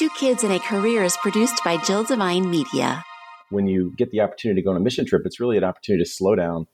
Two Kids and a Career is produced by Jill Devine Media. When you get the opportunity to go on a mission trip, it's really an opportunity to slow down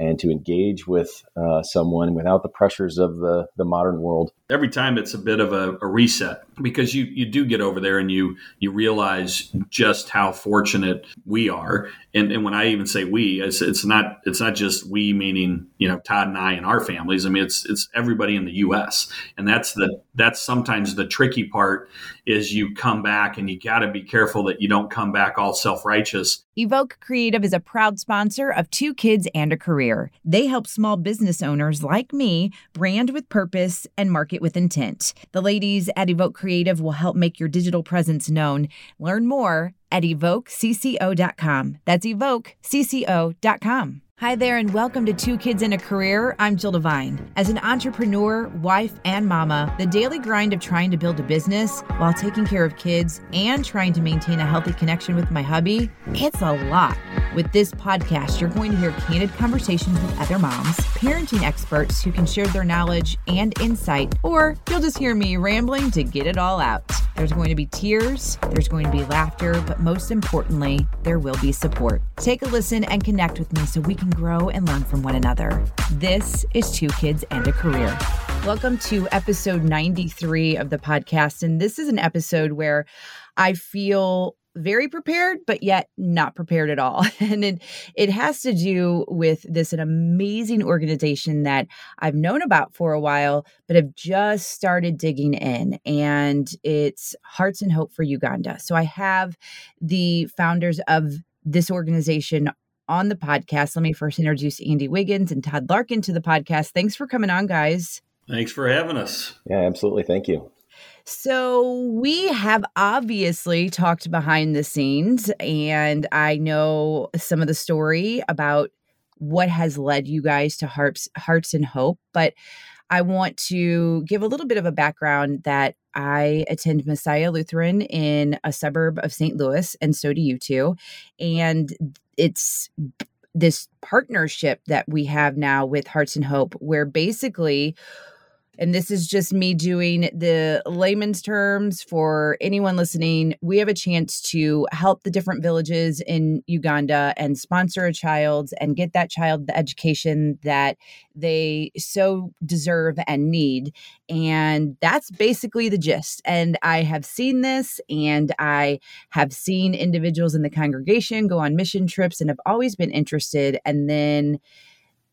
and to engage with uh, someone without the pressures of the, the modern world. Every time it's a bit of a, a, reset because you, you do get over there and you you realize just how fortunate we are. And, and when I even say we, it's, it's not it's not just we meaning you know Todd and I and our families. I mean it's it's everybody in the U.S. And that's the that's sometimes the tricky part is you come back and you got to be careful that you don't come back all self righteous. Evoke Creative is a proud sponsor of Two Kids and a Career. They help small business owners like me brand with purpose and market with intent. The ladies at Evoke Creative will help make your digital presence known. Learn more at evokecco.com. That's evokecco.com. Hi there, and welcome to Two Kids and a Career. I'm Jill Devine. As an entrepreneur, wife, and mama, the daily grind of trying to build a business while taking care of kids and trying to maintain a healthy connection with my hubby, it's a lot. With this podcast, you're going to hear candid conversations with other moms, parenting experts who can share their knowledge and insight, or you'll just hear me rambling to get it all out. There's going to be tears, there's going to be laughter, but most importantly, there will be support. Take a listen and connect with me so we can grow and learn from one another. This is Two Kids and a Career. Welcome to episode 93 of the podcast. And this is an episode where I feel very prepared but yet not prepared at all and it it has to do with this an amazing organization that I've known about for a while but have just started digging in and it's Hearts and Hope for Uganda. So I have the founders of this organization on the podcast. Let me first introduce Andy Wiggins and Todd Larkin to the podcast. Thanks for coming on guys. Thanks for having us. Yeah, absolutely. Thank you. So, we have obviously talked behind the scenes, and I know some of the story about what has led you guys to Hearts, Hearts and Hope. But I want to give a little bit of a background that I attend Messiah Lutheran in a suburb of St. Louis, and so do you two. And it's this partnership that we have now with Hearts and Hope, where basically and this is just me doing the layman's terms for anyone listening. We have a chance to help the different villages in Uganda and sponsor a child and get that child the education that they so deserve and need. And that's basically the gist. And I have seen this and I have seen individuals in the congregation go on mission trips and have always been interested. And then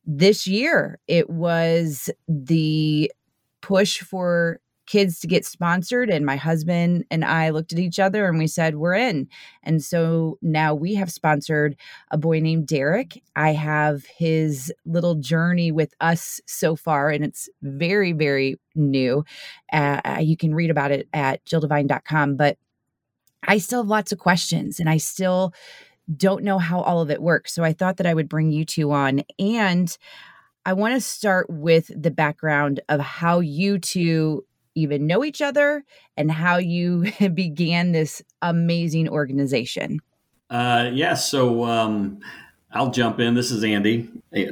this year it was the push for kids to get sponsored and my husband and I looked at each other and we said we're in. And so now we have sponsored a boy named Derek. I have his little journey with us so far and it's very very new. Uh, uh you can read about it at jilldevine.com but I still have lots of questions and I still don't know how all of it works. So I thought that I would bring you two on and I want to start with the background of how you two even know each other and how you began this amazing organization. Uh, yeah, so um, I'll jump in. This is Andy.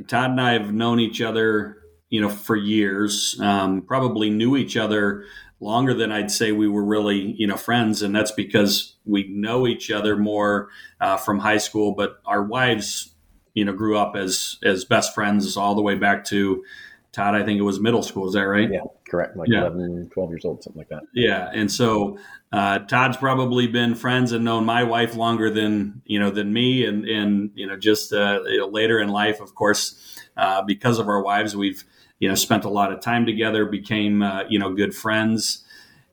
Todd and I have known each other, you know, for years. Um, probably knew each other longer than I'd say we were really, you know, friends, and that's because we know each other more uh, from high school. But our wives you know grew up as as best friends all the way back to Todd, I think it was middle school. Is that right? Yeah, correct. Like yeah. 11, 12 years old, something like that. Yeah. And so uh, Todd's probably been friends and known my wife longer than, you know, than me. And, and you know, just uh, you know, later in life, of course, uh, because of our wives, we've, you know, spent a lot of time together, became, uh, you know, good friends.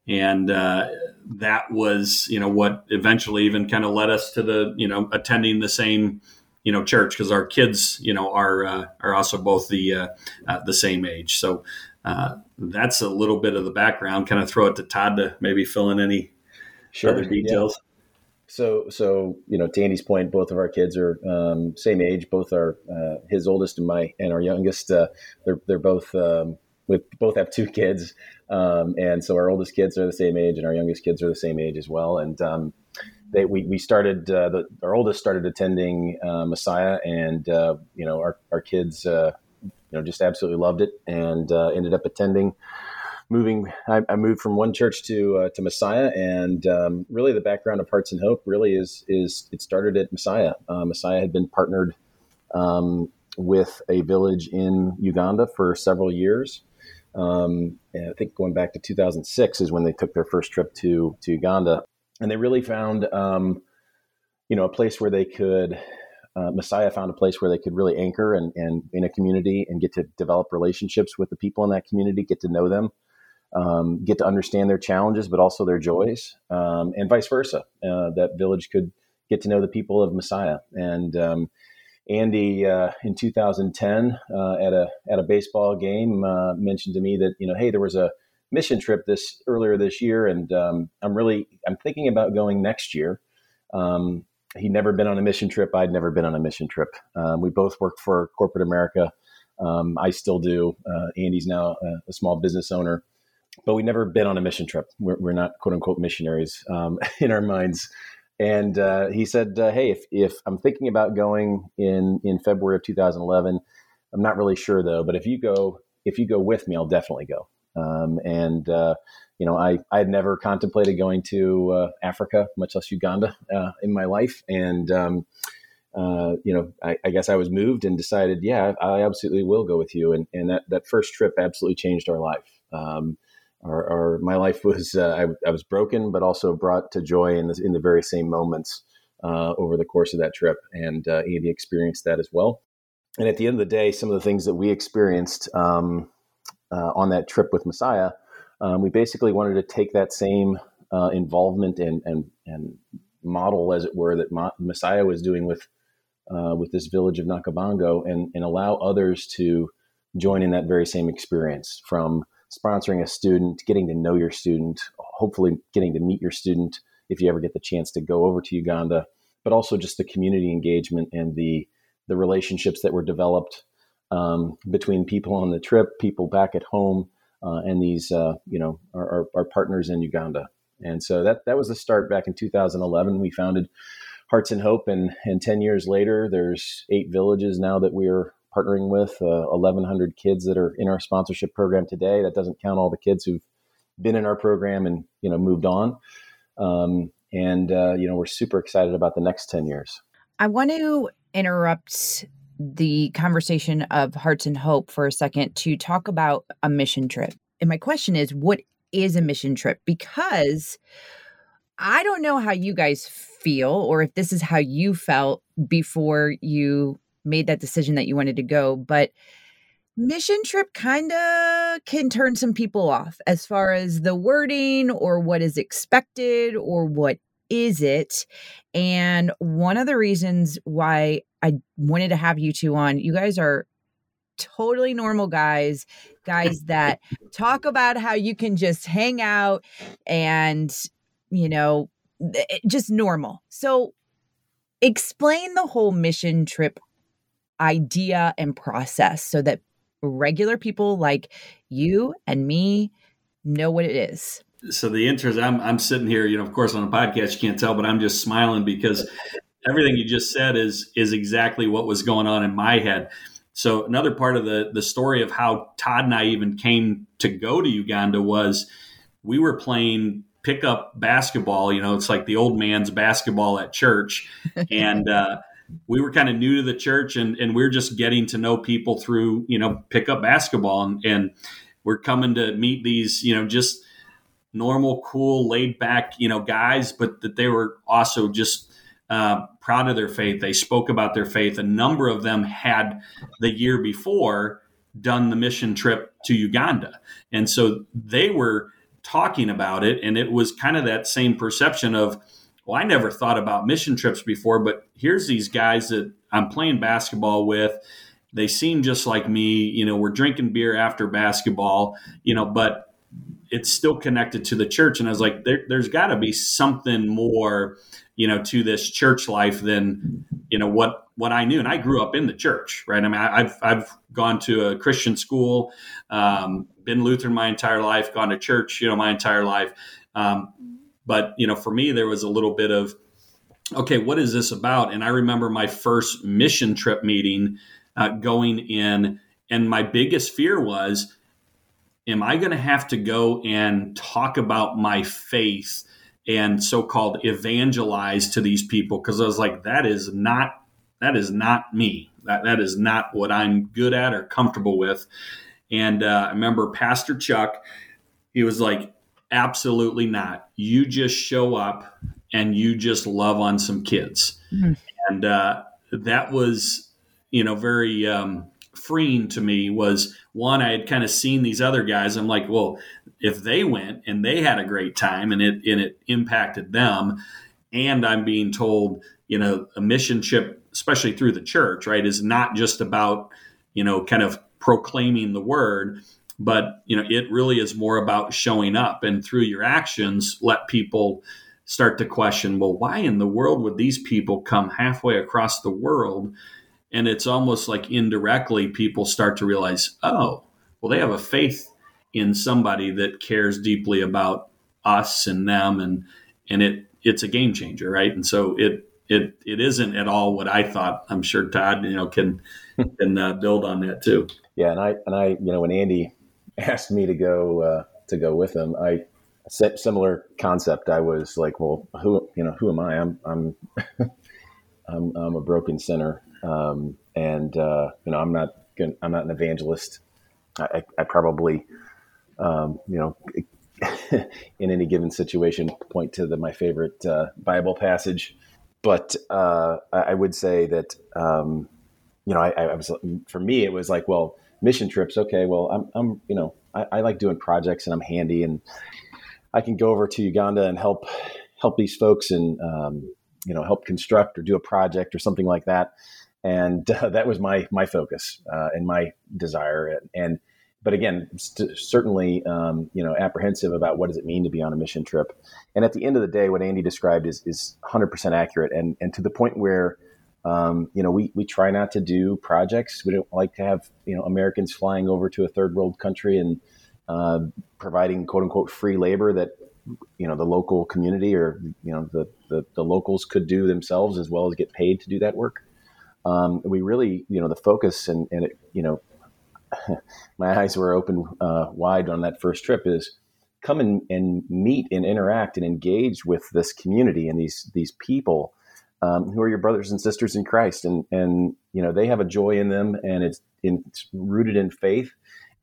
And uh, that was, you know, what eventually even kind of led us to the, you know, attending the same – you know church because our kids you know are uh, are also both the uh, uh, the same age. So uh, that's a little bit of the background. Kind of throw it to todd to maybe fill in any sure. other details. Yeah. so so you know to andy's point both of our kids are um, same age. Both are uh, his oldest and my and our youngest uh, they're they're both um, with both have two kids. Um, and so our oldest kids are the same age and our youngest kids are the same age as well. And um, they, we, we started uh, the, our oldest started attending uh, Messiah, and uh, you know our, our kids uh, you know just absolutely loved it, and uh, ended up attending moving, I, I, moved from one church to uh, to Messiah, and um, really the background of Hearts and Hope really is is it started at Messiah. Messiah had been partnered um, with a village in Uganda for several years. Um, and I think going back to 2006 is when they took their first trip to to Uganda, and they really found, um, you know, a place where they could. Uh, Messiah found a place where they could really anchor and, and in a community and get to develop relationships with the people in that community, get to know them, um, get to understand their challenges, but also their joys, um, and vice versa. Uh, that village could get to know the people of Messiah. And um, Andy uh, in 2010 uh, at a at a baseball game uh, mentioned to me that you know, hey, there was a mission trip this earlier this year, and um, I'm really I'm thinking about going next year. Um, he'd never been on a mission trip. I'd never been on a mission trip. Um, we both worked for corporate America. Um, I still do. Uh, Andy's now a, a, small business owner, but we've never been on a mission trip. We're, we're not quote unquote missionaries um, in our minds. And uh, he said, uh, "Hey, if, if I'm thinking about going in in February of 2011, I'm not really sure though. But if you go, if you go with me, I'll definitely go." Um, and uh, you know, I I had never contemplated going to uh, Africa, much less Uganda, uh, in my life. And um, you know, I, I, guess I was moved and decided, yeah, I absolutely will go with you. And and that that first trip absolutely changed our life. Um, our, our, my life was uh, I, I, was broken, but also brought to joy in the, in the very same moments uh, over the course of that trip. And uh, Andy experienced that as well. And at the end of the day, some of the things that we experienced um, uh, on that trip with Messiah, um, we basically wanted to take that same uh, involvement and, and and model, as it were, that Ma- Messiah was doing with uh, with this village of Nakabango, and and allow others to join in that very same experience from sponsoring a student, getting to know your student, hopefully getting to meet your student if you ever get the chance to go over to Uganda, but also just the community engagement and the the relationships that were developed um, between people on the trip, people back at home, uh, and these uh, you know our, our, our, partners in Uganda. And so that that was the start back in 2011. We founded Hearts and Hope, and and 10 years later, there's eight villages now that we're partnering with uh, 1,100 kids that are in our sponsorship program today. That doesn't count all the kids who've been in our program and you know moved on. Um, and uh, you know we're super excited about the next 10 years. I want to interrupt the conversation of Hearts and Hope for a second to talk about a mission trip. And my question is, what is a mission trip? Because I don't know how you guys feel or if this is how you felt before you made that decision that you wanted to go. But mission trip kind of can turn some people off as far as the wording or what is expected or what is it. And one of the reasons why I wanted to have you two on, you guys are totally normal guys, guys that talk about how you can just hang out and, you know, eh, eh, just normal. So, explain the whole mission trip idea and process so that regular people like you and me know what it is. So the interest, I'm, I'm sitting here, you know, of course on a podcast, you can't tell, but I'm just smiling because everything you just said is, is exactly what was going on in my head. So another part of the, the story of how Todd and I even came to go to Uganda was we were playing pickup basketball. You know, it's like the old man's basketball at church. And, uh, we were kind of new to the church and, and we're just getting to know people through, you know, pick up basketball and, and we're coming to meet these, you know, just normal, cool, laid back, you know, guys, but that they were also just uh, proud of their faith. They spoke about their faith. A number of them had the year before done the mission trip to Uganda. And so they were talking about it. And it was kind of that same perception of, well, I never thought about mission trips before, but here's these guys that I'm playing basketball with. They seem just like me. You know, we're drinking beer after basketball, you know, but it's still connected to the church. And I was like, there, has got to be something more, you know, to this church life than, you know, what, what I knew. And I grew up in the church, right? I mean, I've, I've gone to a Christian school, um, been Lutheran my entire life, gone to church, you know, my entire life. Um, but you know, for me, there was a little bit of okay, what is this about? And I remember my first mission trip meeting uh, going in, and my biggest fear was am I going to have to go and talk about my faith and so-called evangelize to these people? Because I was like, that is not that is not me. That that is not what I'm good at or comfortable with. And uh, I remember Pastor Chuck, he was like, absolutely not. You just show up and you just love on some kids. Mm-hmm. And uh, that was, you know, very um, freeing to me was one, I had kind of seen these other guys. I'm like, well, if they went and they had a great time and it, and it impacted them, and I'm being told, you know, a mission trip, especially through the church, right, is not just about, you know, kind of proclaiming the word, but you know, it really is more about showing up and through your actions, let people start to question, well, why in the world would these people come halfway across the world? And it's almost like indirectly people start to realize, oh, well, they have a faith in somebody that cares deeply about us and them, and and it it's a game changer, right? And so it it it isn't at all what I thought. I'm sure Todd, you know, can can uh, build on that too. Yeah, and I and I, you know, when Andy asked me to go uh, to go with him, I similar concept. I was like, well, who you know, who am I? I'm I'm I'm, I'm a broken sinner um, and uh, you know, I'm not gonna, I'm not an evangelist. I, I probably, um, you know, in any given situation, point to the, my favorite uh, Bible passage. But uh, I, would say that, um, you know, I, I, was for me, it was like, well, mission trips. Okay, well, I'm, I'm you know, I, I like doing projects and I'm handy and I can go over to Uganda and help help these folks and um, you know help construct or do a project or something like that and uh, that was my my focus uh, and my desire. And, and but again, st- certainly um, you know apprehensive about what does it mean to be on a mission trip. And at the end of the day, what Andy described is is 100% accurate, and and to the point where. Um, you know, we, we try not to do projects. We don't like to have, you know, Americans flying over to a third world country and uh, providing quote unquote free labor that, you know, the local community or, you know, the, the, the locals could do themselves as well as get paid to do that work um, we really, you know, the focus and, and it, you know, my eyes were open uh, wide on that first trip is come and, and meet and interact and engage with this community and these these people um, who are your brothers and sisters in Christ and and you know they have a joy in them and it's, in, it's rooted in faith.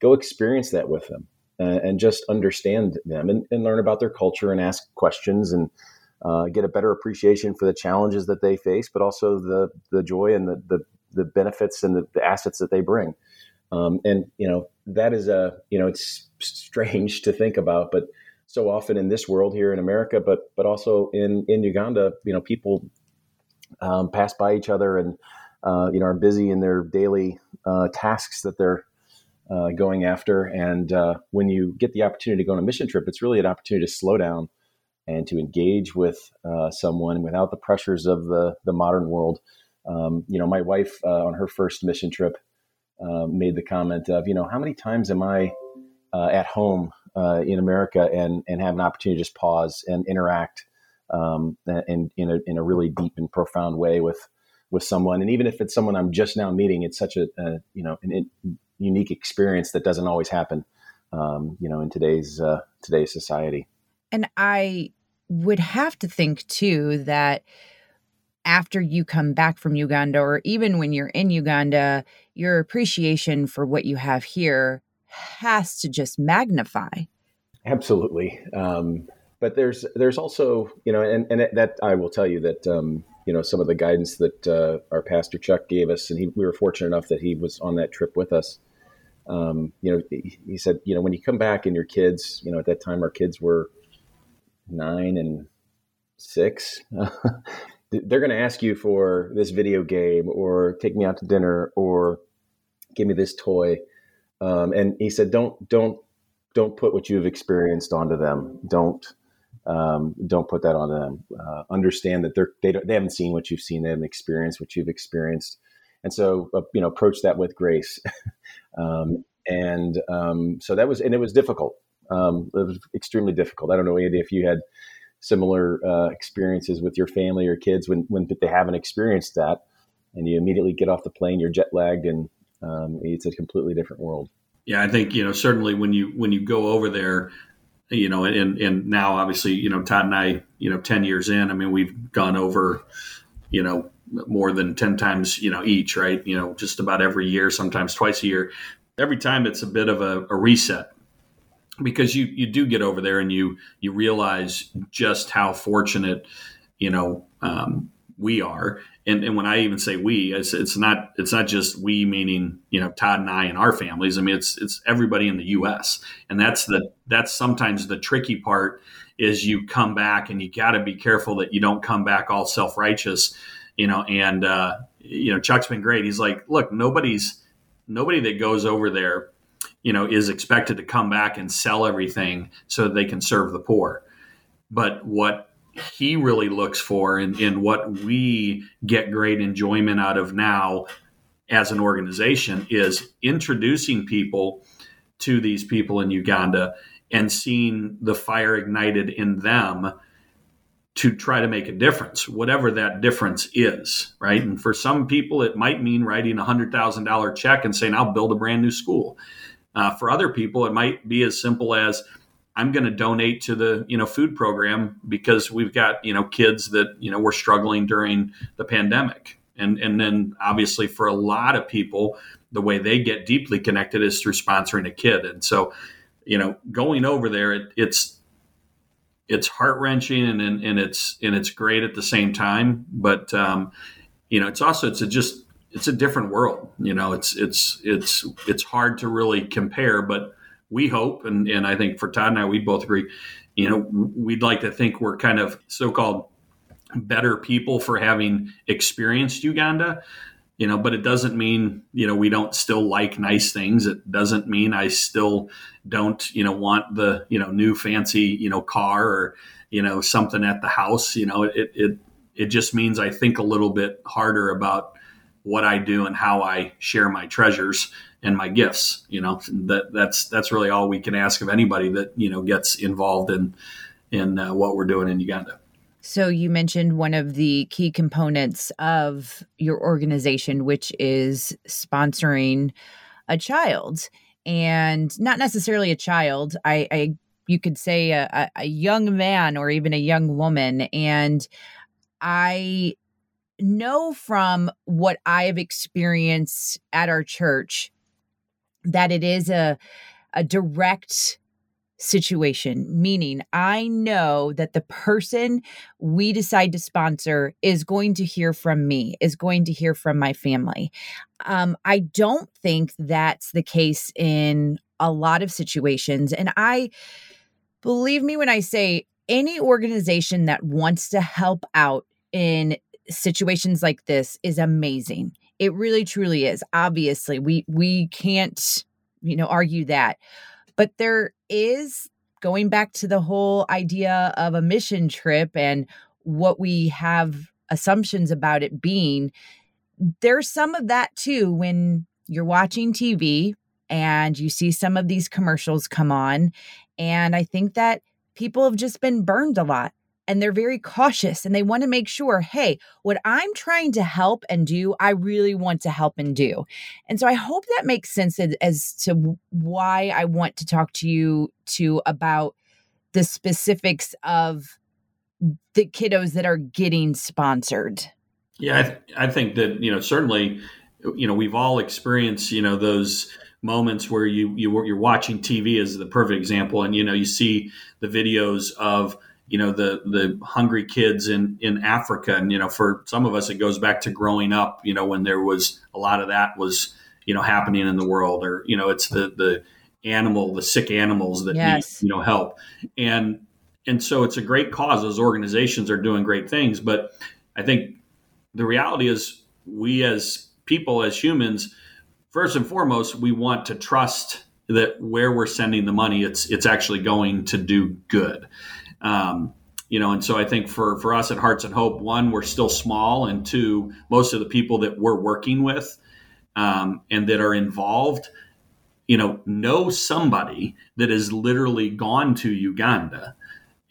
Go experience that with them and, and just understand them and, and, learn about their culture and ask questions and uh, get a better appreciation for the challenges that they face, but also the the joy and the the, the benefits and the, the, assets that they bring. Um, and you know that is a you know it's strange to think about, but so often in this world here in America, but but also in in Uganda, you know people um, pass by each other and uh, you know are busy in their daily uh, tasks that they're uh, going after. And uh, when you get the opportunity to go on a mission trip, it's really an opportunity to slow down and to engage with uh, someone without the pressures of the, the modern world. Um, you know, my wife uh, on her first mission trip uh, made the comment of, you know, how many times am I uh, at home uh, in America and, and have an opportunity to just pause and interact um, and in a, in a really deep and profound way with with someone. And even if it's someone I'm just now meeting, it's such a, a you know an, a unique experience that doesn't always happen, um, you know, in today's uh, today's society. And I would have to think too that after you come back from Uganda, or even when you're in Uganda, your appreciation for what you have here has to just magnify. Absolutely. Um, but there's there's also you know, and, and that I will tell you that um, you know some of the guidance that uh, our pastor Chuck gave us, and he, we were fortunate enough that he was on that trip with us. Um, you know, he said, you know, when you come back and your kids, you know, at that time our kids were nine and six, they're going to ask you for this video game or take me out to dinner or give me this toy. Um, and he said, don't, don't, don't put what you've experienced onto them. Don't, um, don't put that on them. Uh, understand that they're, they, don't, they haven't seen what you've seen. They haven't experienced what you've experienced. And so, uh, you know, approach that with grace. um, and um, so that was, and it was difficult. Um, it was extremely difficult. I don't know, Andy, if you had similar uh, experiences with your family or kids when, when they haven't experienced that, and you immediately get off the plane, you're jet lagged, and um, it's a completely different world. Yeah, I think you know certainly when you when you go over there, you know, and and now obviously you know Todd and I, you know, ten years in, I mean we've gone over, you know, more than ten times you know each, right? You know, just about every year, sometimes twice a year. Every time it's a bit of a, a reset because you you do get over there and you you realize just how fortunate you know um, we are and, and when I even say we, it's, it's not it's not just we meaning you know Todd and I and our families. I mean it's it's everybody in the U.S. and that's the that's sometimes the tricky part is you come back and you got to be careful that you don't come back all self righteous, you know. And uh, you know Chuck's been great. He's like, look, nobody's nobody that goes over there, you know, is expected to come back and sell everything so they can serve the poor. But what he really looks for and, and what we get great enjoyment out of now as an organization is introducing people to these people in Uganda and seeing the fire ignited in them to try to make a difference, whatever that difference is, right? And for some people, it might mean writing a hundred thousand dollar check and saying, "I'll build a brand new school." Uh, for other people, it might be as simple as I'm going to donate to the you know food program because we've got you know kids that you know were struggling during the pandemic, and and then obviously for a lot of people, the way they get deeply connected is through sponsoring a kid, and so you know going over there, it, it's it's heart wrenching and, and and it's and it's great at the same time, but um, you know it's also it's a just it's a different world. You know, it's it's it's it's hard to really compare, but we hope, and, and I think for Todd and I, we both agree, you know, we'd like to think we're kind of so called better people for having experienced Uganda, you know, but it doesn't mean, you know, we don't still like nice things. It doesn't mean I still don't, you know, want the, you know, new fancy, you know, car or, you know, something at the house. You know, it, it, it just means I think a little bit harder about what I do and how I share my treasures and my gifts. You know, that that's that's really all we can ask of anybody that you know gets involved in in uh, what we're doing in Uganda. So you mentioned one of the key components of your organization, which is sponsoring a child, and not necessarily a child. I, I you could say a, a young man or even a young woman, and I know from what I have experienced at our church that it is a a direct situation meaning i know that the person we decide to sponsor is going to hear from me is going to hear from my family. Um, i don't think that's the case in a lot of situations and i believe me when i say any organization that wants to help out in situations like this is amazing it really truly is. Obviously, we we can't, you know, argue that. But there is going back to the whole idea of a mission trip and what we have assumptions about it being. There's some of that too when you're watching TV and you see some of these commercials come on. And I think that people have just been burned a lot and they're very cautious and they want to make sure hey what i'm trying to help and do i really want to help and do. And so i hope that makes sense as, as to why i want to talk to you to about the specifics of the kiddos that are getting sponsored. Yeah i, th- I think that you know certainly you know we've all experienced you know those moments where you, you you're watching tv as the perfect example and you know you see the videos of you know the the hungry kids in in Africa. And you know for some of us it goes back to growing up you know when there was a lot of that was you know happening in the world or you know it's the the animal the sick animals that yes. need you know help. And and so it's a great cause. Those organizations are doing great things. But I think the reality is we as people as humans first and foremost we want to trust that where we're sending the money it's it's actually going to do good um, you know, and so I think for for us at Hearts and Hope, one, we're still small, and two, most of the people that we're working with um, and that are involved, you know, know somebody that has literally gone to Uganda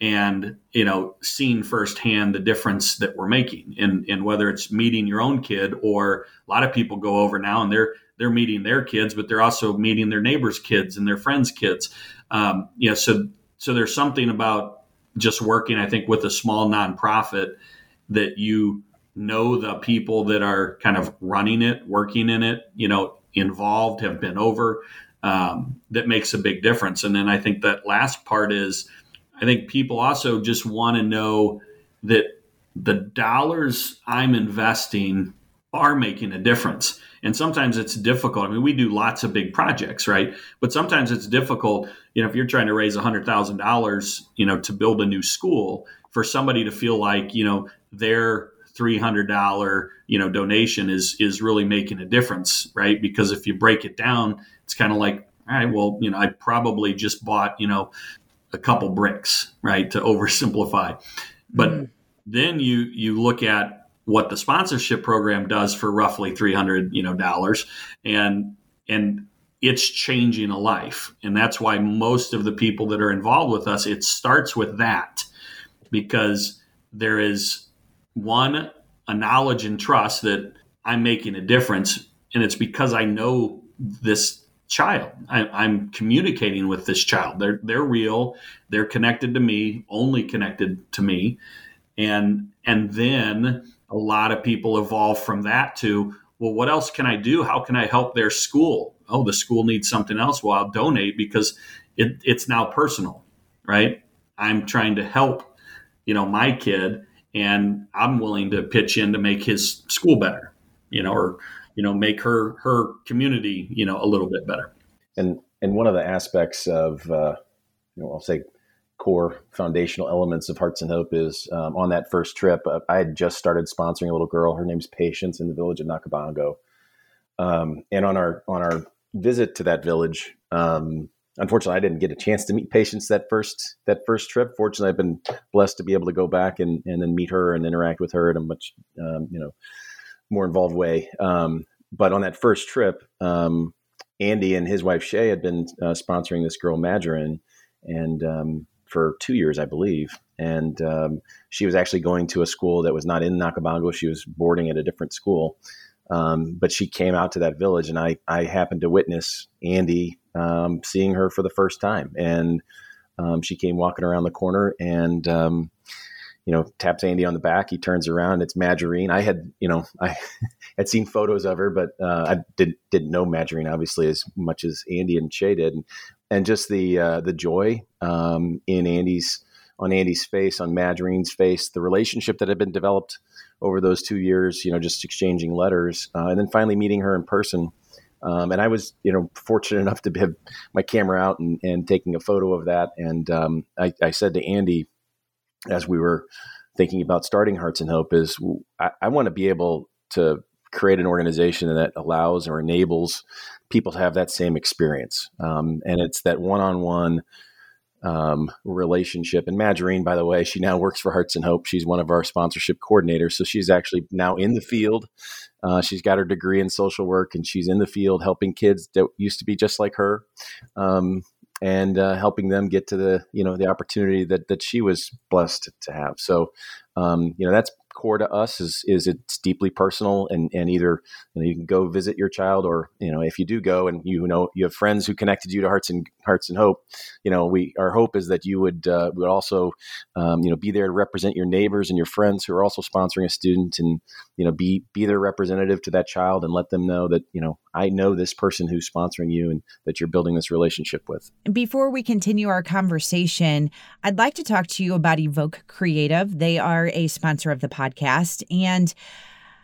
and you know seen firsthand the difference that we're making and and whether it's meeting your own kid or a lot of people go over now and they're they're meeting their kids, but they're also meeting their neighbors' kids and their friends' kids. Um, you know, so so there's something about just working, I think, with a small nonprofit that you know the people that are kind of running it, working in it, you know, involved, have been over. Um, that makes a big difference. And then I think that last part is, I think people also just want to know that the dollars I'm investing are making a difference. And sometimes it's difficult. I mean, we do lots of big projects, right? But sometimes it's difficult. You know, if you're trying to raise $100,000, you know, to build a new school, for somebody to feel like, you know, their $300 you know donation is is really making a difference right because if you break it down it's kind of like all right well you know i probably just bought you know a couple bricks right to oversimplify but mm. then you you look at what the sponsorship program does for roughly 300 you know dollars. And and it's changing a life. And that's why most of the people that are involved with us it starts with that. Because there is one a knowledge and trust that i'm making a difference. And it's because i know this child. I, am communicating with this child. They're they're real. They're connected to me only connected to me. And and then a lot of people evolve from that to, well, what else can I do? How can I help their school? Oh, the school needs something else. Well, I'll donate because it, it's now personal, right? I'm trying to help, you know, my kid, and I'm willing to pitch in to make his school better, you know, or you know, make her her community, you know, a little bit better. And and one of the aspects of, uh, you know, I'll say core foundational elements of Hearts and Hope is um, on that first trip. Uh, I had just started sponsoring a little girl. Her name's Patience in the village of Nakabango. Um, and on our on our visit to that village, um, unfortunately, I didn't get a chance to meet Patience that first that first trip. Fortunately, I've been blessed to be able to go back and, and then meet her and interact with her in a much um, you know more involved way. Um, but on that first trip, um, Andy and his wife Shay had been uh, sponsoring this girl Majorin, and um, for two years, I believe. And um, she was actually going to a school that was not in Nakabango. She was boarding at a different school. Um, but she came out to that village, and I, I happened to witness Andy um, seeing her for the first time. And um, she came walking around the corner and, um, you know, taps Andy on the back. He turns around. It's Margarine. I had, you know, I had seen photos of her, but uh, I did, didn't know Margarine obviously as much as Andy and Shay did. And and just the uh, the joy um, in Andy's on Andy's face, on Margarine's face, the relationship that had been developed over those two years, you know, just exchanging letters, uh, and then finally meeting her in person. Um, and I was, you know, fortunate enough to have my camera out and, and taking a photo of that. And um, I, I, said to Andy, as we were thinking about starting Hearts and Hope, is I, I want to be able to create an organization that allows or enables people to have that same experience. Um, and it's that one on one relationship. And Margarine, by the way, she now works for Hearts and Hope. She's one of our sponsorship coordinators. So she's actually now in the field. Uh, she's got her degree in social work and she's in the field helping kids that used to be just like her. Um, and uh, helping them get to the you know the opportunity that that she was blessed to have. So um, you know that's core to us is is it's deeply personal and and either you, know, you can go visit your child or you know if you do go and you know you have friends who connected you to hearts and hearts and hope you know we our hope is that you would uh, would also um, you know be there to represent your neighbors and your friends who are also sponsoring a student and you know be be their representative to that child and let them know that you know I know this person who's sponsoring you and that you're building this relationship with. Before we continue our conversation, I'd like to talk to you about Evoke Creative. They are a sponsor of the podcast and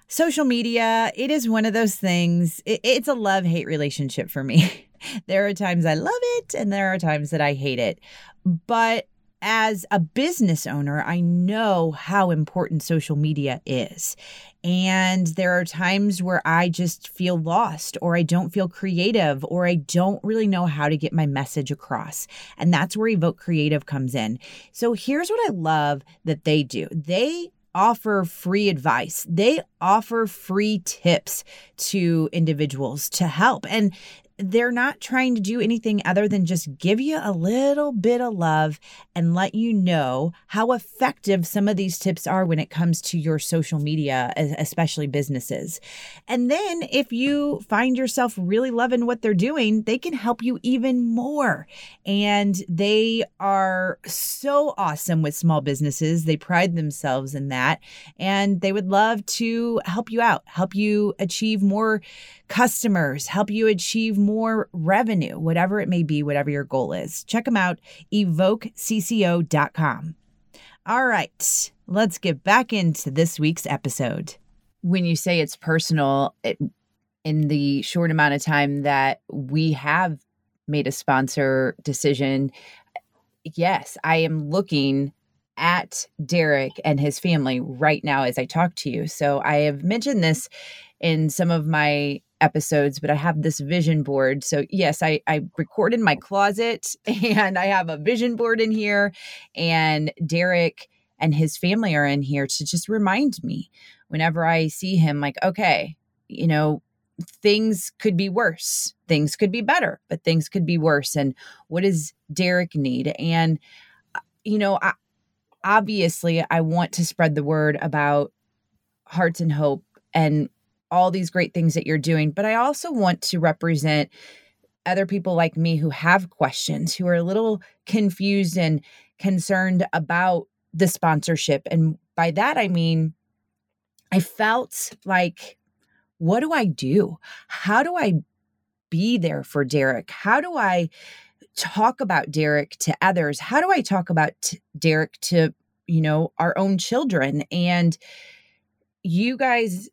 social media, it is one of those things, it, it's a love hate relationship for me. there are times I love it and there are times that I hate it. But as a business owner, I know how important social media is. And there are times where I just feel lost, or I don't feel creative, or I don't really know how to get my message across. And that's where Evoke Creative comes in. So here's what I love that they do they offer free advice, they offer free tips to individuals to help. And they're not trying to do anything other than just give you a little bit of love and let you know how effective some of these tips are when it comes to your social media, especially businesses. And then if you find yourself really loving what they're doing, they can help you even more. And they are so awesome with small businesses. They pride themselves in that. And they would love to help you out, help you achieve more customers, help you achieve more revenue, whatever it may be, whatever your goal is. Check them out, evokecco.com. All right, let's get back into this week's episode. When you say it's personal, it, in the short amount of time that we have made a sponsor decision, yes, I am looking at Derek and his family right now as I talk to you. So I have mentioned this in some of my episodes, but I have this vision board. So yes, I, I record in my closet and I have a vision board in here and Derek and his family are in here to just remind me whenever I see him, like, okay, you know, things could be worse. Things could be better, but things could be worse. And what does Derek need? And, uh, you know, I, obviously, I want to spread the word about Hearts and Hope and all these great things that you're doing, but I also want to represent other people like me who have questions, who are a little confused and concerned about the sponsorship. And by that, I mean, I felt like, what do I do? How do I be there for Derek? How do I talk about Derek to others? How do I talk about t- Derek to, you know, our own children? And you guys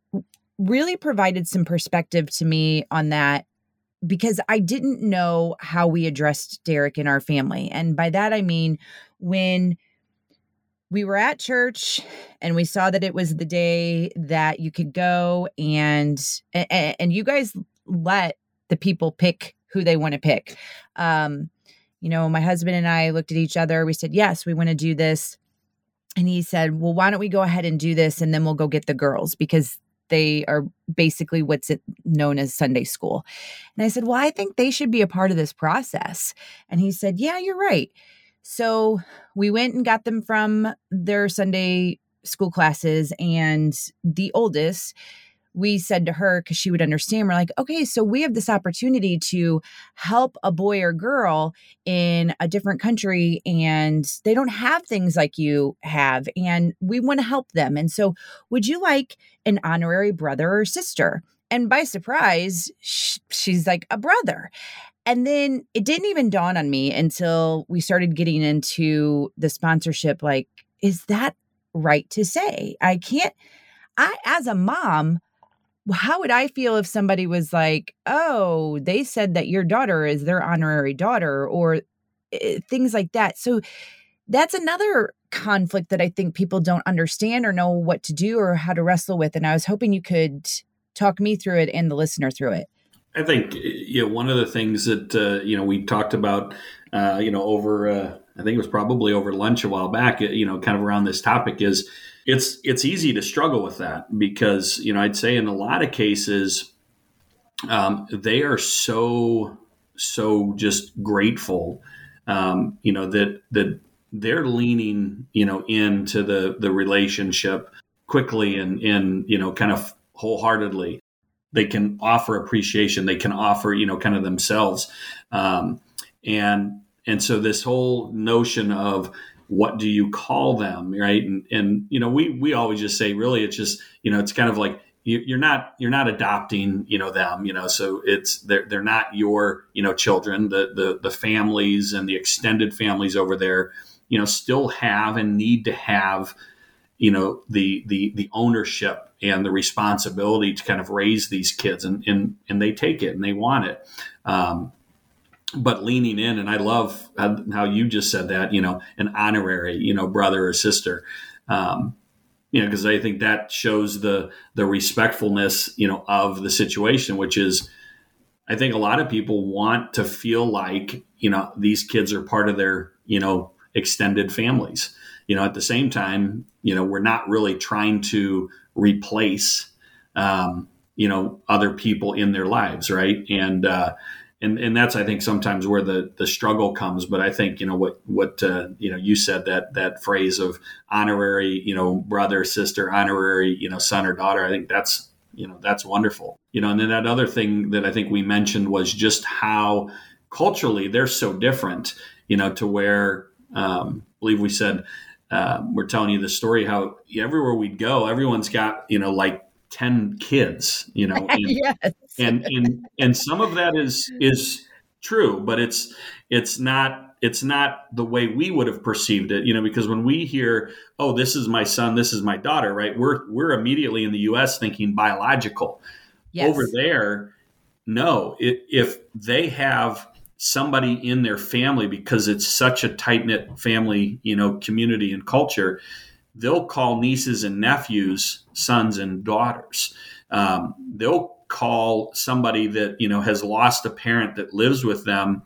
really provided some perspective to me on that because I didn't know how we addressed Derek in our family. And by that, I mean, when we were at church and we saw that it was the day that you could go and and, and you guys let the people pick who they want to pick. Um you know my husband and i looked at each other. We said yes we want to do this. And he said well why don't we go ahead and do this and then we'll go get the girls because they are basically what's known as Sunday school. And I said, Well, I think they should be a part of this process. And he said, Yeah, you're right. So we went and got them from their Sunday school classes. And the oldest, we said to her, because she would understand, we're like, okay, so we have this opportunity to help a boy or girl in a different country and they don't have things like you have. And we want to help them. And so, would you like an honorary brother or sister? And by surprise, sh- she's like, a brother. And then it didn't even dawn on me until we started getting into the sponsorship. Like, is that right to say? I can't, I, as a mom, how would I feel if somebody was like, oh, they said that your daughter is their honorary daughter or uh, things like that? So that's another conflict that I think people don't understand or know what to do or how to wrestle with. And I was hoping you could talk me through it and the listener through it. I think you know one of the things that uh, you know we talked about uh, you know over uh, I think it was probably over lunch a while back you know kind of around this topic is it's it's easy to struggle with that because you know I'd say in a lot of cases um, they are so so just grateful um, you know that that they're leaning you know into the the relationship quickly and and you know kind of wholeheartedly. They can offer appreciation. They can offer you know kind of themselves. Um, and and so this whole notion of what do you call them right? And and you know we we always just say really it's just you know it's kind of like you, are not you're not adopting you know them you know so it's they're they're not your you know children. The the the families and the extended families over there you know still have and need to have you know the the the ownership and the responsibility to kind of raise these kids and and and they take it and they want it. Um, but leaning in and i love how, you just said that you know an honorary you know brother or sister. Um, you know because i think that shows the the respectfulness you know of the situation which is i think a lot of people want to feel like you know these kids are part of their you know extended families. You know at the same time you know we're not really trying to replace um, you know other people in their lives right? And uh, and and that's I think sometimes where the the struggle comes. But I think you know what what uh, you know you said that that phrase of honorary you know brother sister honorary you know son or daughter. I think that's you know that's wonderful. You know, and then that other thing that I think we mentioned was just how culturally they're so different. You know, to where um, I believe we said. Uh, we're telling you the story how everywhere we'd go, everyone's got you know like 10 kids you know and, yes. And and and some of that is is true but it's it's not it's not the way we would have perceived it you know because when we hear oh this is my son this is my daughter right we're we're immediately in the US thinking biological yes. over there no it, if they have somebody in their family because it's such a tight knit family you know community and culture they'll call nieces and nephews sons and daughters. Um, they'll call somebody that you know has lost a parent that lives with them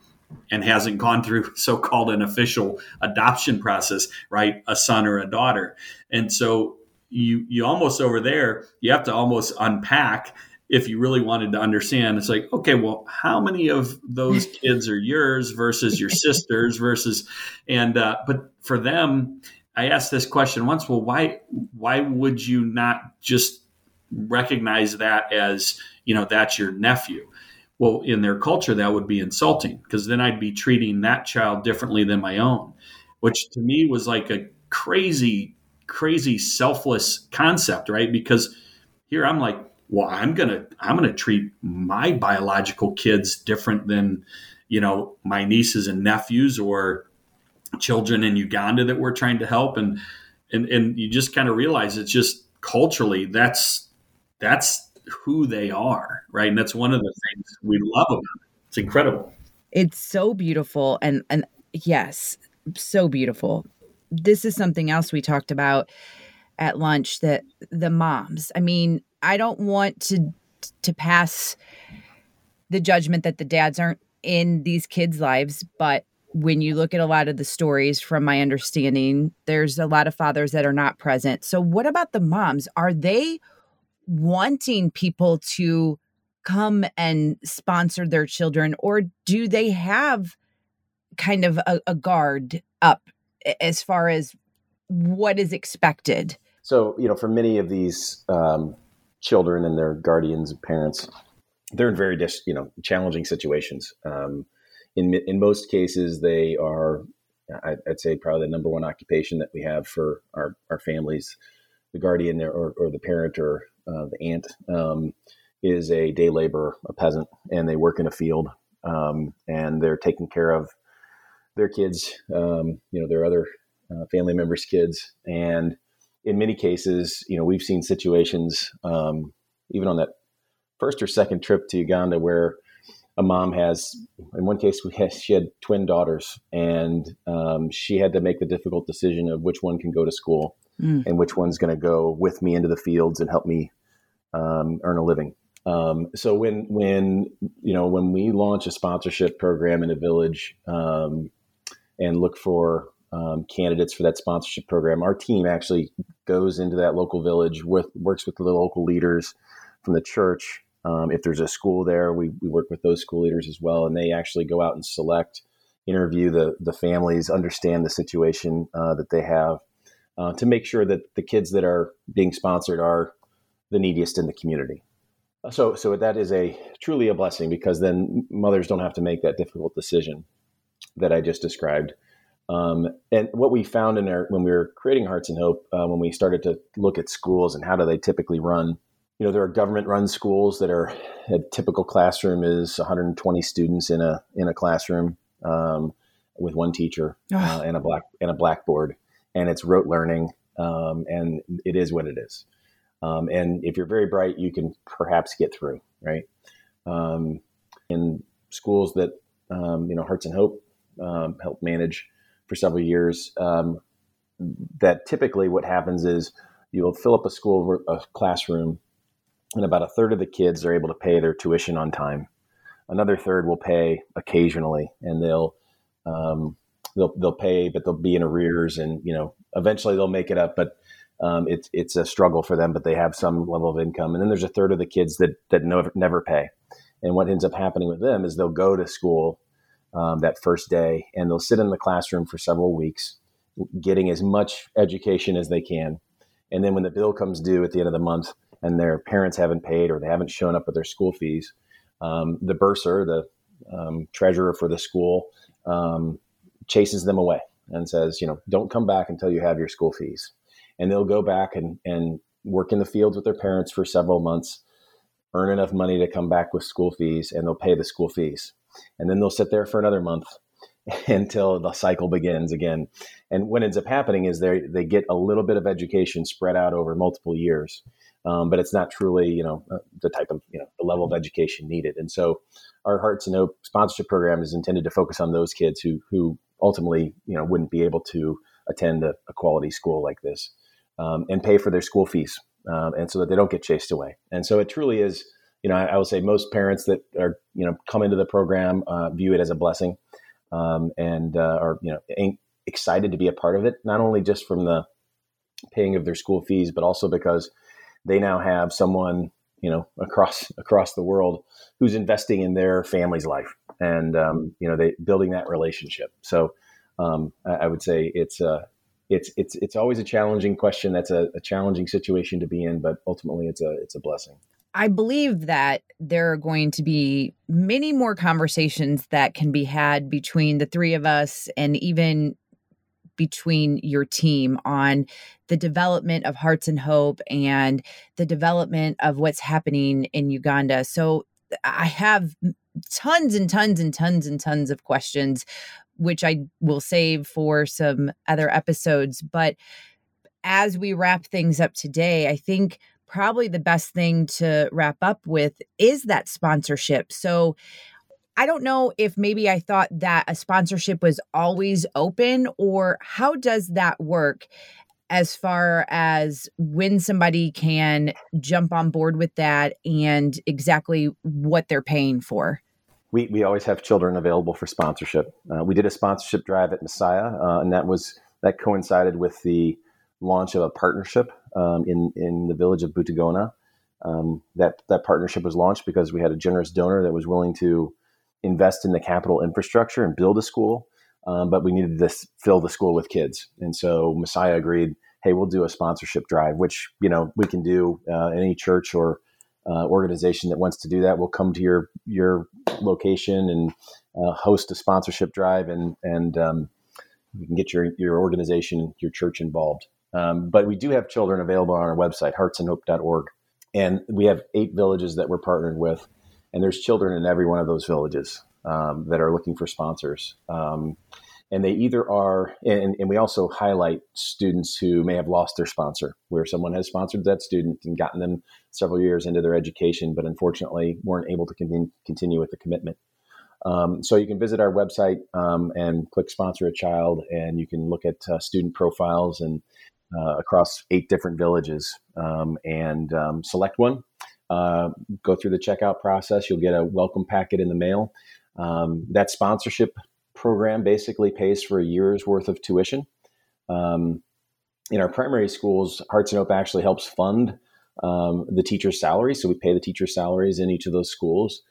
and hasn't gone through so-called an official adoption process, right? A son or a daughter, and so you you almost over there you have to almost unpack if you really wanted to understand it's like okay well how many of those kids are yours versus your sisters versus and uh, but for them I asked this question once. Well, why why would you not just recognize that as you know that's your nephew? Well, in their culture, that would be insulting because then I'd be treating that child differently than my own, which to me was like a crazy, crazy selfless concept, right? Because here I'm like, well, I'm gonna I'm gonna treat my biological kids different than you know my nieces and nephews or children in Uganda that we're trying to help, and and and you just kind of realize it's just culturally that's that's who they are, right? And that's one of the things we love about it. It's incredible. It's so beautiful, and and yes, so beautiful. This is something else we talked about at lunch that the moms. I mean, I don't want to to pass the judgment that the dads aren't in these kids' lives, but when you look at a lot of the stories from my understanding there's a lot of fathers that are not present so what about the moms are they wanting people to come and sponsor their children or do they have kind of a, a guard up as far as what is expected? So you know for many of these um, children and their guardians and parents they're in very dis, you know challenging situations. Um, in in most cases they are I'd say probably the number one occupation that we have for our, our families the guardian or, or the parent or uh, the aunt um, is a day laborer a peasant and they work in a field um, and they're taking care of their kids um, you know their other uh, family members kids and in many cases you know we've seen situations um, even on that first or second trip to uganda where a mom has in one case we had, she had twin daughters and um, she had to make the difficult decision of which one can go to school mm. and which one's going to go with me into the fields and help me um, earn a living. Um, so when when you know when we launch a sponsorship program in a village um, and look for um, candidates for that sponsorship program our team actually goes into that local village with works with the local leaders from the church. Um, if there's a school there, we, we work with those school leaders as well, and they actually go out and select, interview the the families, understand the situation uh, that they have, uh, to make sure that the kids that are being sponsored are the neediest in the community. So so that is a truly a blessing because then mothers don't have to make that difficult decision that I just described. Um, and what we found in our when we were creating Hearts and Hope, uh, when we started to look at schools and how do they typically run you know there are government run schools that are a typical classroom is 120 students in a in a classroom um, with one teacher uh, and a black and a blackboard and it's rote learning um, and it is what it is um, and if you're very bright you can perhaps get through right um, in schools that um, you know hearts and hope um, help manage for several years that typically what happens is you'll fill up a school a classroom and about a third of the kids are able to pay their tuition on time. Another third will pay occasionally, and they'll um, they'll they'll pay, but they'll be in arrears, and you know eventually they'll make it up. But um, it's it's a struggle for them, but they have some level of income. And then there's a third of the kids that that never never pay, And what ends up happening with them is they'll go to school um, that first day and they'll sit in the classroom for several weeks, getting as much education as they can. And then when the bill comes due at the end of the month and their parents haven't paid or they haven't shown up with their school fees, um, the bursar, the um, treasurer for the school, um, chases them away and says, you know, don't come back until you have your school fees. And they'll go back and, and work in the fields with their parents for several months, earn enough money to come back with school fees, and they'll pay the school fees. And then they'll sit there for another month until the cycle begins again. And what ends up happening is they they get a little bit of education spread out over multiple years, um, but it's not truly you know uh, the type of you know the level of education needed. And so, our Hearts and Hope sponsorship program is intended to focus on those kids who who ultimately you know wouldn't be able to attend a, a quality school like this um, and pay for their school fees, um, and so that they don't get chased away. And so it truly is, you know, I, I will say most parents that are you know come into the program uh, view it as a blessing, um, and uh, are you know excited to be a part of it, not only just from the paying of their school fees, but also because they now have someone you know across across the world who's investing in their family's life and um, you know they building that relationship so um, I, I, would say it's uh, it's it's it's always a challenging question. That's a, a challenging situation to be in, but ultimately, it's a it's a blessing. I believe that there are going to be many more conversations that can be had between the three of us and even between your team on the development of Hearts and Hope and the development of what's happening in Uganda. So I have tons and tons and tons and tons of questions which I will save for some other episodes. But as we wrap things up today, I think probably the best thing to wrap up with is that sponsorship. So I don't know if maybe I thought that a sponsorship was always open or how does that work as far as when somebody can jump on board with that and exactly what they're paying for? We, we always have children available for sponsorship. Uh, we did a sponsorship drive at Messiah, uh, and that was that coincided with the launch of a partnership um, in in the village of Butagona. Um, that that partnership was launched because we had a generous donor that was willing to invest in the capital infrastructure and build a school, um, but we needed to fill the school with kids, and so Messiah agreed. Hey, we'll do a sponsorship drive, which you know we can do uh, any church or uh, organization that wants to do that will come to your your location and uh, host a sponsorship drive and and um, you can get your your organization your church involved. Um, but we do have children available on our website heartsandhope.org and we have eight villages that we're partnered with and there's children in every one of those villages um, that are looking for sponsors. Um, and they either are and, and, we also highlight students who may have lost their sponsor where someone has sponsored that student and gotten them several years into their education but unfortunately weren't able to continue, with the commitment. Um, so you can visit our website um, and click sponsor a child and you can look at uh, student profiles and uh, across eight different villages. Um, and um, select one uh, go through the checkout process. You'll get a welcome packet in the mail. Um, that sponsorship program basically pays for a year's worth of tuition. Um, in our primary schools, Hearts and Hope actually helps fund um, the teacher's salary. So we pay the teacher's salaries in each of those schools.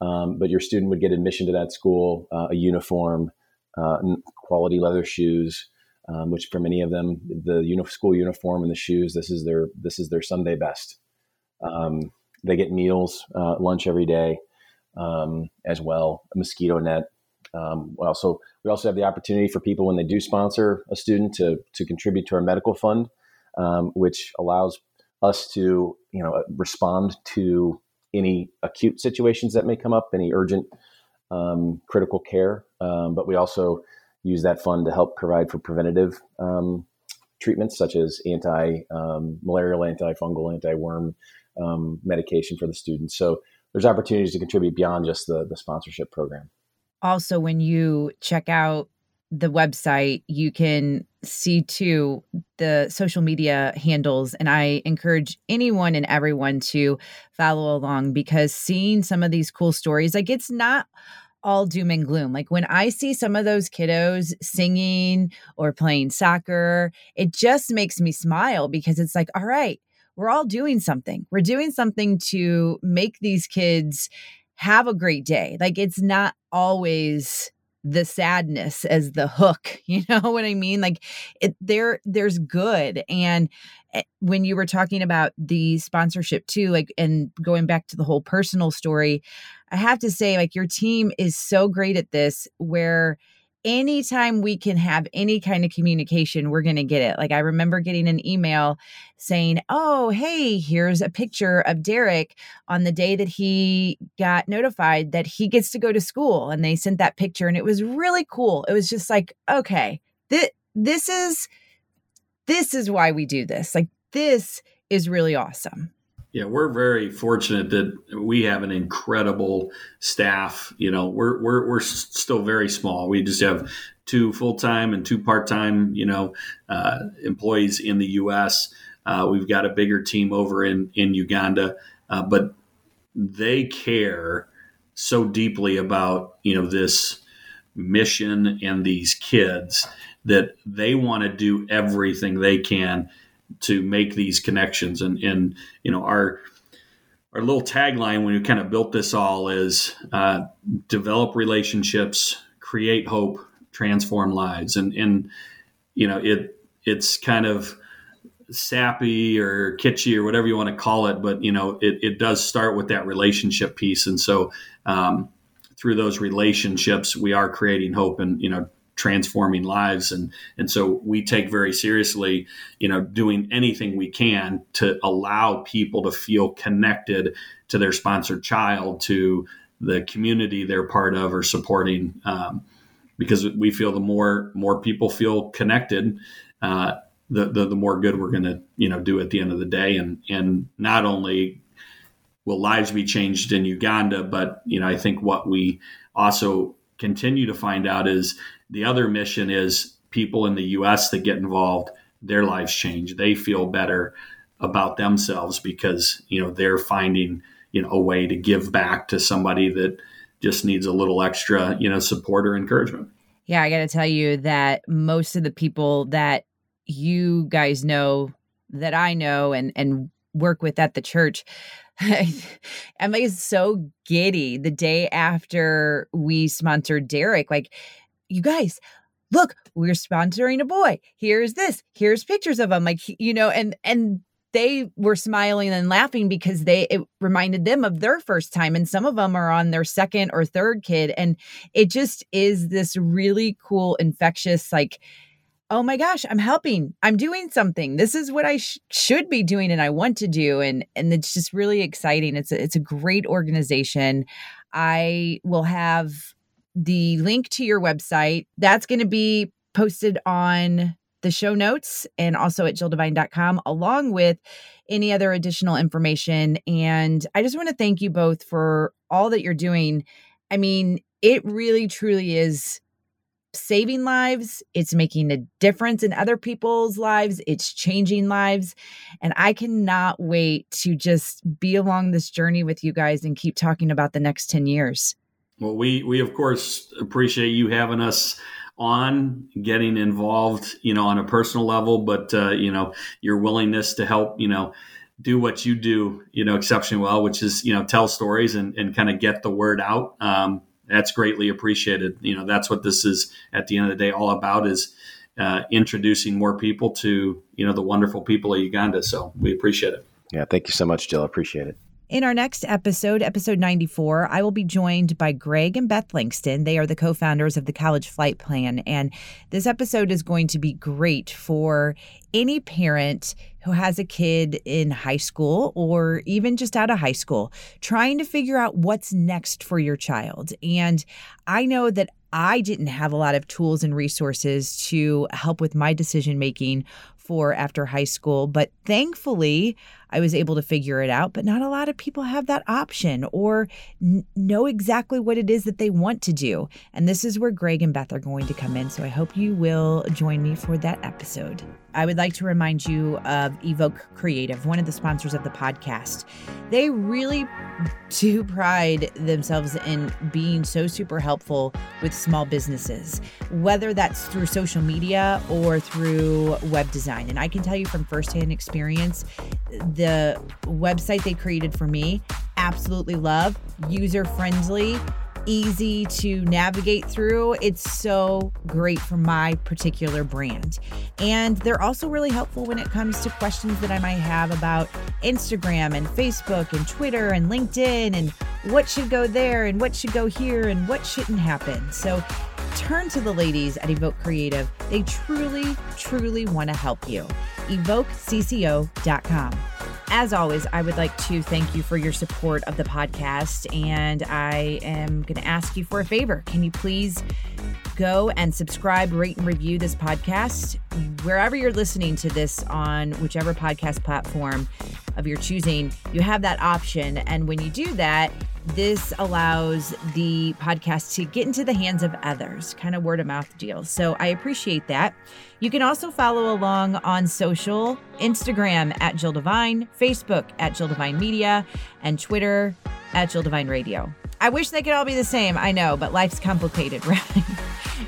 Um, but your student would get admission to that school, uh, a uniform, uh, quality leather shoes, um, which for many of them, the uni- school uniform and the shoes, this is their this is their Sunday best. Um, they get meals, uh, lunch every day um, as well, a mosquito net, um, we also we also have the opportunity for people when they do sponsor a student to to contribute to our medical fund, um, which allows us to you know respond to any acute situations that may come up, any urgent um, critical care. Um, but we also use that fund to help provide for preventative um, treatments such as anti um, malarial, antifungal, anti worm medication for the students. So there's opportunities to contribute beyond just the the sponsorship program also when you check out the website, you can see too the social media handles. And I encourage anyone and everyone to follow along because seeing some of these cool stories, like it's not all doom and gloom. Like when I see some of those kiddos singing or playing soccer, it just makes me smile because it's like, all right, we're all doing something. We're doing something to make these kids have a great day. Like it's not always the sadness as the hook you know what i mean like it there there's good and eh, when you were talking about the sponsorship too like and going back to the whole personal story i have to say like your team is so great at this where anytime we can have any kind of communication, we're going to get it. Like I remember getting an email saying, Oh, hey, here's a picture of Derek on the day that he got notified that he gets to go to school. And they sent that picture and it was really cool. It was just like, okay, th- this is this is why we do this. Like this is really awesome. Yeah, we're very fortunate that we have an incredible staff. You know, we're we're we're still very small. We just have two full time and two part time. You know, uh, employees in the U.S. Uh, we've got a bigger team over in in Uganda, uh, but they care so deeply about you know this mission and these kids that they want to do everything they can to make these connections. And, and you know, our our little tagline when we kind of built this all is uh, develop relationships, create hope, transform lives. And and you know, it it's kind of sappy or kitschy or whatever you want to call it, but you know, it, it does start with that relationship piece. And so um, through those relationships, we are creating hope and, you know, transforming lives. And and so we take very seriously you know doing anything we can to allow people to feel connected to their sponsored child to the community they're part of or supporting um, because we feel the more more people feel connected uh, the, the, the more good we're going to you know do at the end of the day. And and not only will lives be changed in Uganda but you know I think what we also continue to find out is the other mission is people in the US that get involved, their lives change. They feel better about themselves because, you know, they're finding, you know, a way to give back to somebody that just needs a little extra, you know, support or encouragement. Yeah, I got to tell you that most of the people that you guys know that I know and and work with at the church Emma is so giddy the day after we sponsored Derek. Like, you guys, look, we're sponsoring a boy. Here's this. Here's pictures of him. Like, you know, and and they were smiling and laughing because they it reminded them of their first time and some of them are on their second or third kid and it just is this really cool infectious like oh my gosh i'm helping i'm doing something this is what i sh- should be doing and i want to do and and it's just really exciting it's a, it's a great organization i will have the link to your website. That's going to be posted on the show notes and also at jilldevine.com, along with any other additional information. And I just want to thank you both for all that you're doing. I mean, it really, truly is saving lives. It's making a difference in other people's lives. It's changing lives. And I cannot wait to just be along this journey with you guys and keep talking about the next 10 years. Well, we we of course appreciate you having us on, getting involved, you know, on a personal level, but uh, you know, your willingness to help, you know, do what you do, you know, exceptionally well, which is you know tell stories and and kind of get the word out. Um, that's greatly appreciated. You know, that's what this is at the end of the day all about is uh, introducing more people to you know the wonderful people of Uganda. So we appreciate it. Yeah, thank you so much, Jill. Appreciate it. In our next episode, episode 94, I will be joined by Greg and Beth Langston. They are the co founders of the College Flight Plan. And this episode is going to be great for any parent who has a kid in high school or even just out of high school, trying to figure out what's next for your child. And I know that I didn't have a lot of tools and resources to help with my decision making for after high school, but thankfully, I was able to figure it out, but not a lot of people have that option or n- know exactly what it is that they want to do. And this is where Greg and Beth are going to come in. So I hope you will join me for that episode. I would like to remind you of Evoke Creative, one of the sponsors of the podcast. They really do pride themselves in being so super helpful with small businesses, whether that's through social media or through web design. And I can tell you from firsthand experience, the website they created for me absolutely love, user friendly, easy to navigate through. It's so great for my particular brand. And they're also really helpful when it comes to questions that I might have about Instagram and Facebook and Twitter and LinkedIn and what should go there and what should go here and what shouldn't happen. So turn to the ladies at Evoke Creative. They truly, truly want to help you. EvokeCCO.com. As always, I would like to thank you for your support of the podcast. And I am going to ask you for a favor. Can you please go and subscribe, rate, and review this podcast wherever you're listening to this on whichever podcast platform of your choosing? You have that option. And when you do that, this allows the podcast to get into the hands of others, kind of word of mouth deal. So I appreciate that. You can also follow along on social Instagram at Jill Devine, Facebook at Jill Devine Media, and Twitter at Jill Devine Radio. I wish they could all be the same, I know, but life's complicated, right?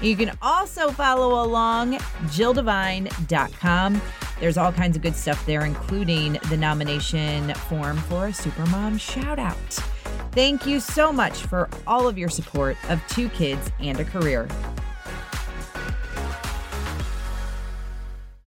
you can also follow along jilldevine.com. There's all kinds of good stuff there, including the nomination form for a Supermom shout out. Thank you so much for all of your support of two kids and a career.